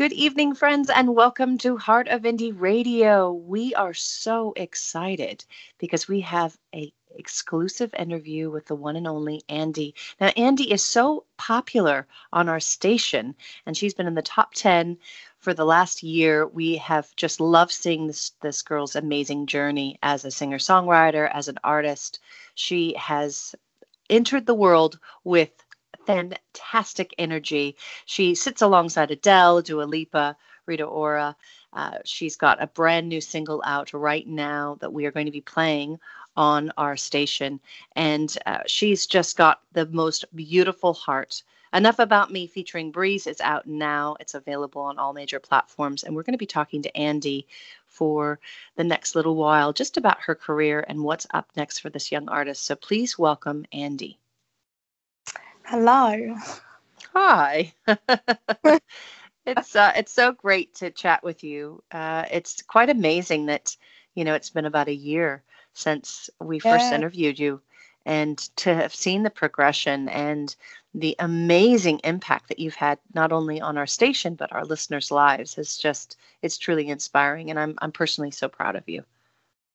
Good evening, friends, and welcome to Heart of Indie Radio. We are so excited because we have a exclusive interview with the one and only Andy. Now, Andy is so popular on our station, and she's been in the top 10 for the last year. We have just loved seeing this, this girl's amazing journey as a singer songwriter, as an artist. She has entered the world with fantastic energy. She sits alongside Adele, Dua Lipa, Rita Ora. Uh, she's got a brand new single out right now that we are going to be playing on our station. And uh, she's just got the most beautiful heart. Enough About Me featuring Breeze is out now. It's available on all major platforms. And we're going to be talking to Andy for the next little while just about her career and what's up next for this young artist. So please welcome Andy. Hello. Hi. it's uh, it's so great to chat with you. Uh, it's quite amazing that you know it's been about a year since we first interviewed you, and to have seen the progression and the amazing impact that you've had not only on our station but our listeners' lives is just it's truly inspiring, and I'm I'm personally so proud of you.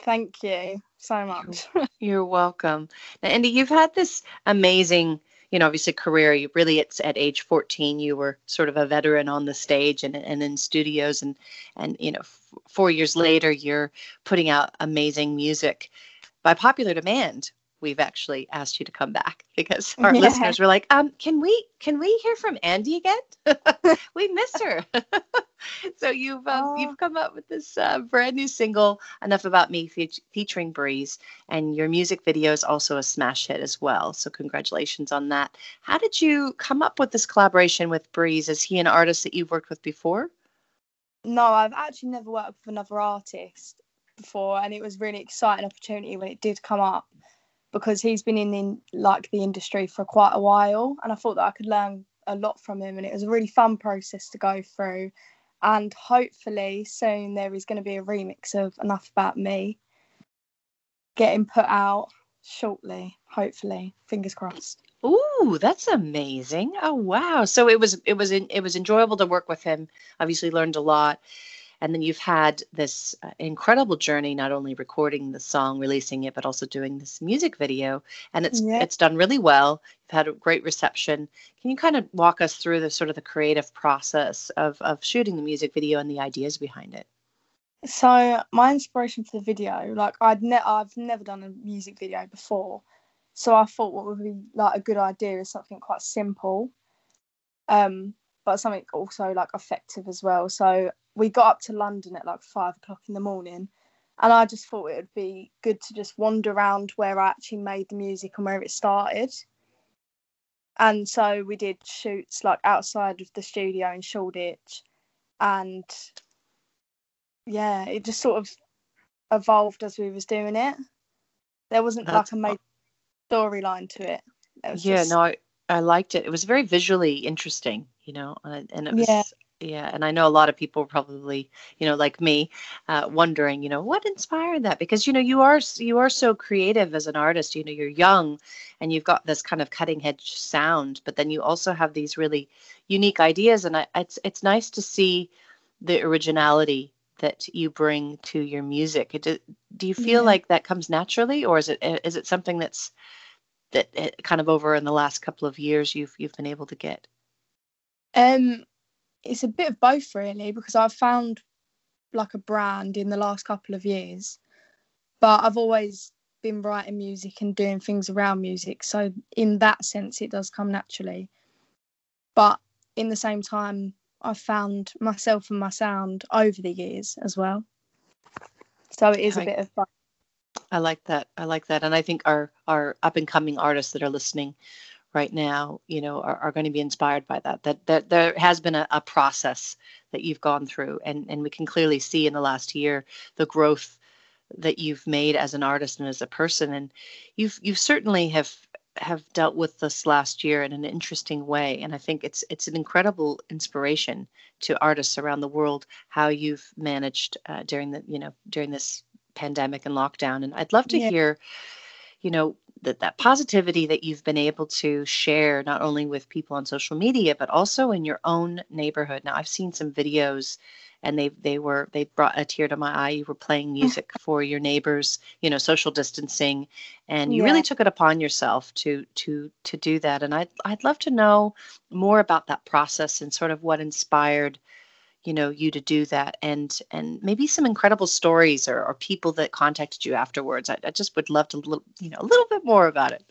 Thank you so much. You're welcome. Now, Andy, you've had this amazing you know, obviously career, you really it's at age 14, you were sort of a veteran on the stage and, and in studios and, and, you know, f- four years later, you're putting out amazing music by popular demand we've actually asked you to come back because our yeah. listeners were like, um, can we can we hear from Andy again? we miss her. so you've um, oh. you've come up with this uh, brand new single, "Enough About Me," fe- featuring Breeze, and your music video is also a smash hit as well. So congratulations on that. How did you come up with this collaboration with Breeze? Is he an artist that you've worked with before? No, I've actually never worked with another artist before, and it was really exciting opportunity when it did come up because he's been in, in like the industry for quite a while, and I thought that I could learn a lot from him, and it was a really fun process to go through. And hopefully soon there is going to be a remix of Enough About Me getting put out shortly. Hopefully, fingers crossed. Ooh, that's amazing! Oh wow! So it was it was it was enjoyable to work with him. Obviously, learned a lot and then you've had this uh, incredible journey not only recording the song releasing it but also doing this music video. And it's yeah. it's done really well. You've had a great reception. Can you kind of walk us through the sort of the creative process of of shooting the music video and the ideas behind it? So my inspiration for the video like i'd ne- i've never done a music video before. So i thought what would be like a good idea is something quite simple um but something also like effective as well. So we got up to London at like five o'clock in the morning. And I just thought it would be good to just wander around where I actually made the music and where it started. And so we did shoots like outside of the studio in Shoreditch. And yeah, it just sort of evolved as we was doing it. There wasn't That's, like a major storyline to it. it yeah, just... no, I, I liked it. It was very visually interesting, you know, and, and it was yeah yeah and i know a lot of people probably you know like me uh, wondering you know what inspired that? Because you know you are you are so creative as an artist you know you're young and you've got this kind of cutting edge sound but then you also have these really unique ideas and I, it's it's nice to see the originality that you bring to your music. Do, do you feel yeah. like that comes naturally or is it is it something that's that eh, kind of over in the last couple of years you've you've been able to get? Um it's a bit of both really because I've found like a brand in the last couple of years, but I've always been writing music and doing things around music. So in that sense, it does come naturally. But in the same time, I've found myself and my sound over the years as well. So it is a bit of both. I like that. I like that, and I think our our up and coming artists that are listening right now, you know, are, are going to be inspired by that. That that there has been a, a process that you've gone through, and and we can clearly see in the last year the growth that you've made as an artist and as a person, and you've you've certainly have have dealt with this last year in an interesting way and i think it's it's an incredible inspiration to artists around the world how you've managed uh, during the you know during this pandemic and lockdown and i'd love to yeah. hear you know that that positivity that you've been able to share not only with people on social media but also in your own neighborhood. Now I've seen some videos and they they were they brought a tear to my eye. You were playing music for your neighbors, you know, social distancing, and you yeah. really took it upon yourself to to to do that. And I'd I'd love to know more about that process and sort of what inspired you know you to do that and and maybe some incredible stories or, or people that contacted you afterwards. I, I just would love to you know a little bit more about it.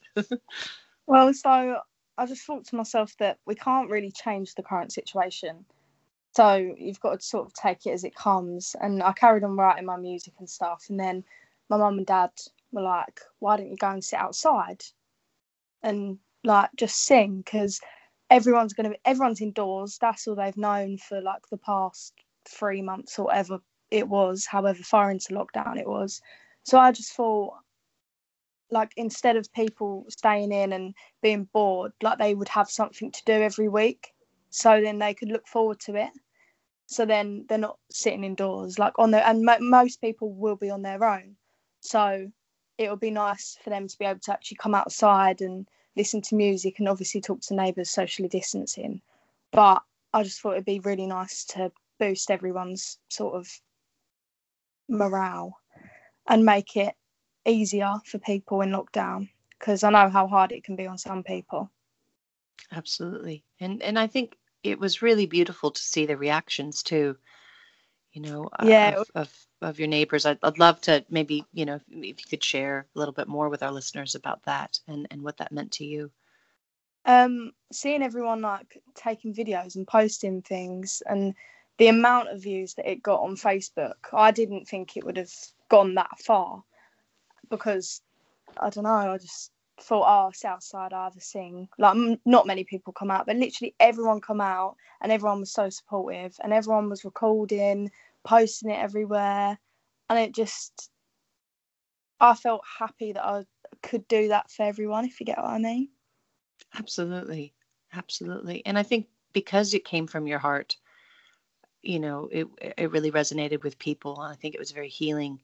Well so i just thought to myself that we can't really change the current situation. So you've got to sort of take it as it comes and i carried on writing my music and stuff and then my mum and dad were like why don't you go and sit outside and like just sing? Because everyone's going to be everyone's indoors. That's all they've known for like the past three months or whatever it was however far into lockdown it was. So i just thought like instead of people staying in and being bored like they would have something to do every week so then they could look forward to it. So then they're not sitting indoors like on their and mo- most people will be on their own. So it would be nice for them to be able to actually come outside and listen to music and obviously talk to neighbours socially distancing. But I just thought it'd be really nice to boost everyone's sort of morale and make it easier for people in lockdown because I know how hard it can be on some people. Absolutely. And and I think it was really beautiful to see the reactions too you know yeah. of, of, of your neighbors I'd, I'd love to maybe you know if you could share a little bit more with our listeners about that and and what that meant to you um seeing everyone like taking videos and posting things and the amount of views that it got on facebook i didn't think it would have gone that far because i don't know i just thought, oh, Southside, I have a sing. Like, m- not many people come out, but literally everyone come out, and everyone was so supportive, and everyone was recording, posting it everywhere, and it just, I felt happy that I could do that for everyone, if you get what I mean. Absolutely, absolutely, and I think because it came from your heart, you know, it it really resonated with people, and I think it was very healing.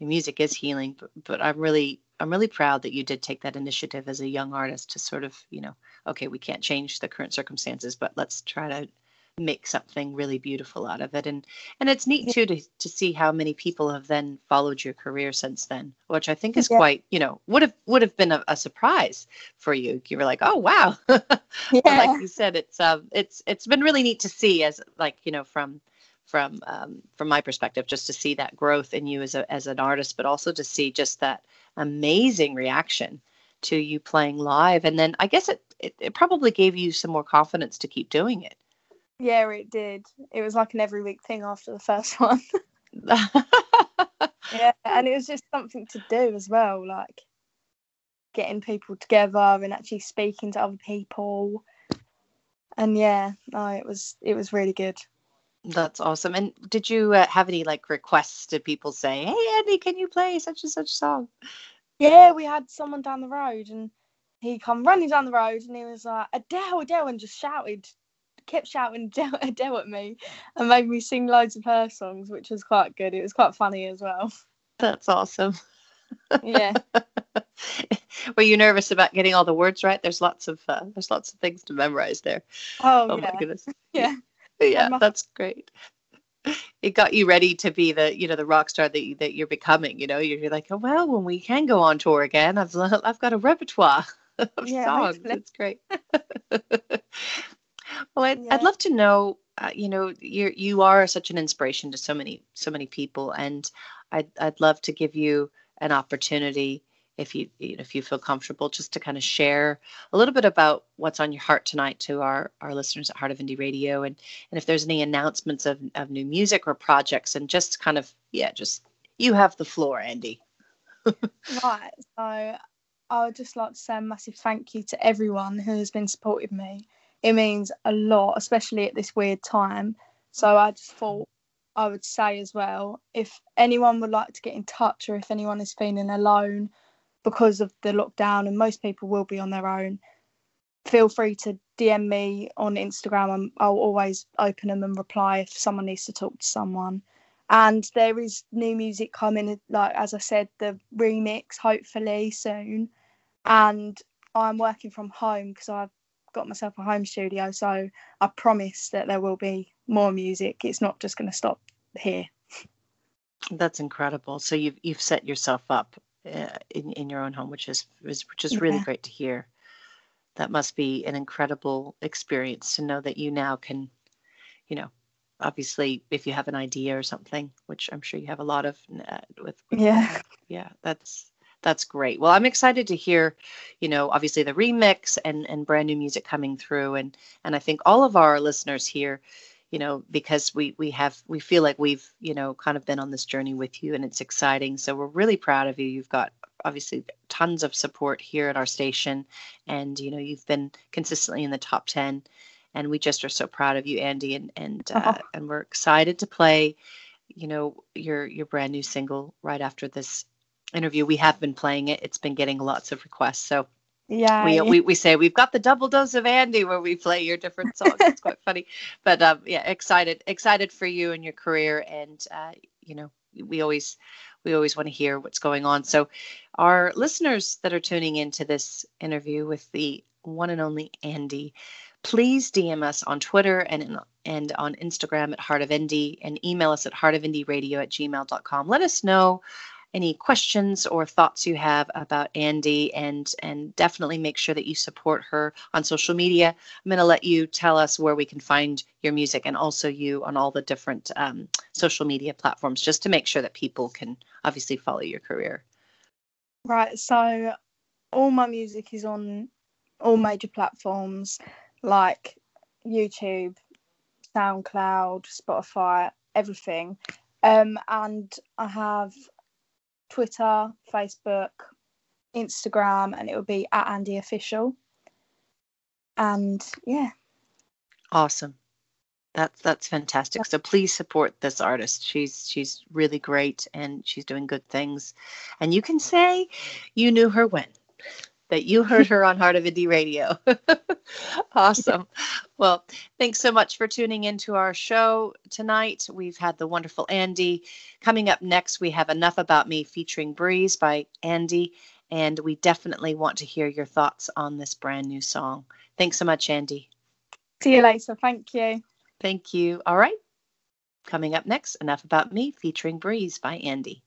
music is healing, but, but I'm really I'm really proud that you did take that initiative as a young artist to sort of, you know, okay, we can't change the current circumstances, but let's try to make something really beautiful out of it and and it's neat too to, to see how many people have then followed your career since then which i think is yeah. quite you know would have would have been a, a, surprise for you you were like oh wow yeah. like you said it's um it's it's been really neat to see as like you know from from um, from my perspective just to see that growth in you as a as an artist but also to see just that amazing reaction to you playing live. And then i guess it, it, it probably gave you some more confidence to keep doing it. Yeah it did. It was like an every week thing after the first one. Yeah and it was just something to do as well like getting people together and actually speaking to other people. And yeah no it was it was really good that's awesome and did you uh, have any like requests to people say hey andy can you play such and such song yeah, we had someone down the road and he come running down the road and he was like, Adele, Adele, and just shouted, kept shouting Adele, Adele at me and made me sing loads of her songs, which was quite good. It was quite funny as well. That's awesome. Yeah. Were you nervous about getting all the words right? There's lots of uh, there's lots of things to memorize there. Oh, oh yeah. my goodness. Yeah. Yeah, that's great it got you ready to be the you know the rock star that you, that you're becoming. You know, you're, you're like, oh well, when we can go on tour again, I've I've got a repertoire of yeah, songs. It's great. well, I'd, yeah. I'd love to know. Uh, you know, you you are such an inspiration to so many so many people, and I'd I'd love to give you an opportunity if you if you feel comfortable just to kind of share a little bit about what's on your heart tonight to our our listeners at Heart of Indie Radio and and if there's any announcements of, of new music or projects and just kind of yeah just you have the floor Andy. Right so I would just like to say a massive thank you to everyone who has been supporting me. It means a lot especially at this weird time. So I just thought I would say as well if anyone would like to get in touch or if anyone is feeling alone because of the lockdown and most people will be on their own feel free to dm me on instagram and i'll always open them and reply if someone needs to talk to someone and there is new music coming like as i said the remix hopefully soon and I'm working from home because I've got myself a home studio. So I promise that there will be more music. It's not just going to stop here. That's incredible. So you've you've set yourself up in in your own home, which is, is which is really great to hear. That must be an incredible experience to know that you now can, you know, obviously if you have an idea or something, which I'm sure you have a lot of uh, with, with yeah yeah that's that's great. Well, I'm excited to hear, you know, obviously the remix and and brand new music coming through, and and I think all of our listeners here, you know, because we we have we feel like we've you know kind of been on this journey with you, and it's exciting. So we're really proud of you. You've got obviously tons of support here at our station, and you know you've been consistently in the top ten, and we just are so proud of you, Andy, and and uh, oh. and we're excited to play you know your your brand new single right after this interview. We have been playing it. It's been getting lots of requests. So yeah, we, we, we say we've got the double dose of Andy where we play your different songs. it's quite funny, but um, yeah, excited, excited for you and your career. And, uh, you know, we always, we always want to hear what's going on. So our listeners that are tuning into this interview with the one and only Andy, please DM us on Twitter and in, and on Instagram at Heart of Indie and email us at heartofindieradio at gmail.com. Let us know any questions or thoughts you have about Andy and and definitely make sure that you support her on social media. I'm going to let you tell us where we can find your music and also you on all the different um, social media platforms just to make sure that people can obviously follow your career. Right. So all my music is on all major platforms like YouTube, SoundCloud, Spotify, everything. Um, and I have Twitter, Facebook, Instagram, and it would be at Andy Official. And yeah. Awesome. That's that's fantastic. So please support this artist. She's she's really great and she's doing good things. And you can say you knew her when that you heard her on Heart of Indie Radio. awesome. Well, thanks so much for tuning into our show tonight. We've had the wonderful Andy. Coming up next, we have Enough About Me featuring Breeze by Andy. And we definitely want to hear your thoughts on this brand new song. Thanks so much, Andy. See you later. Thank you. Thank you. All right. Coming up next, Enough About Me featuring Breeze by Andy.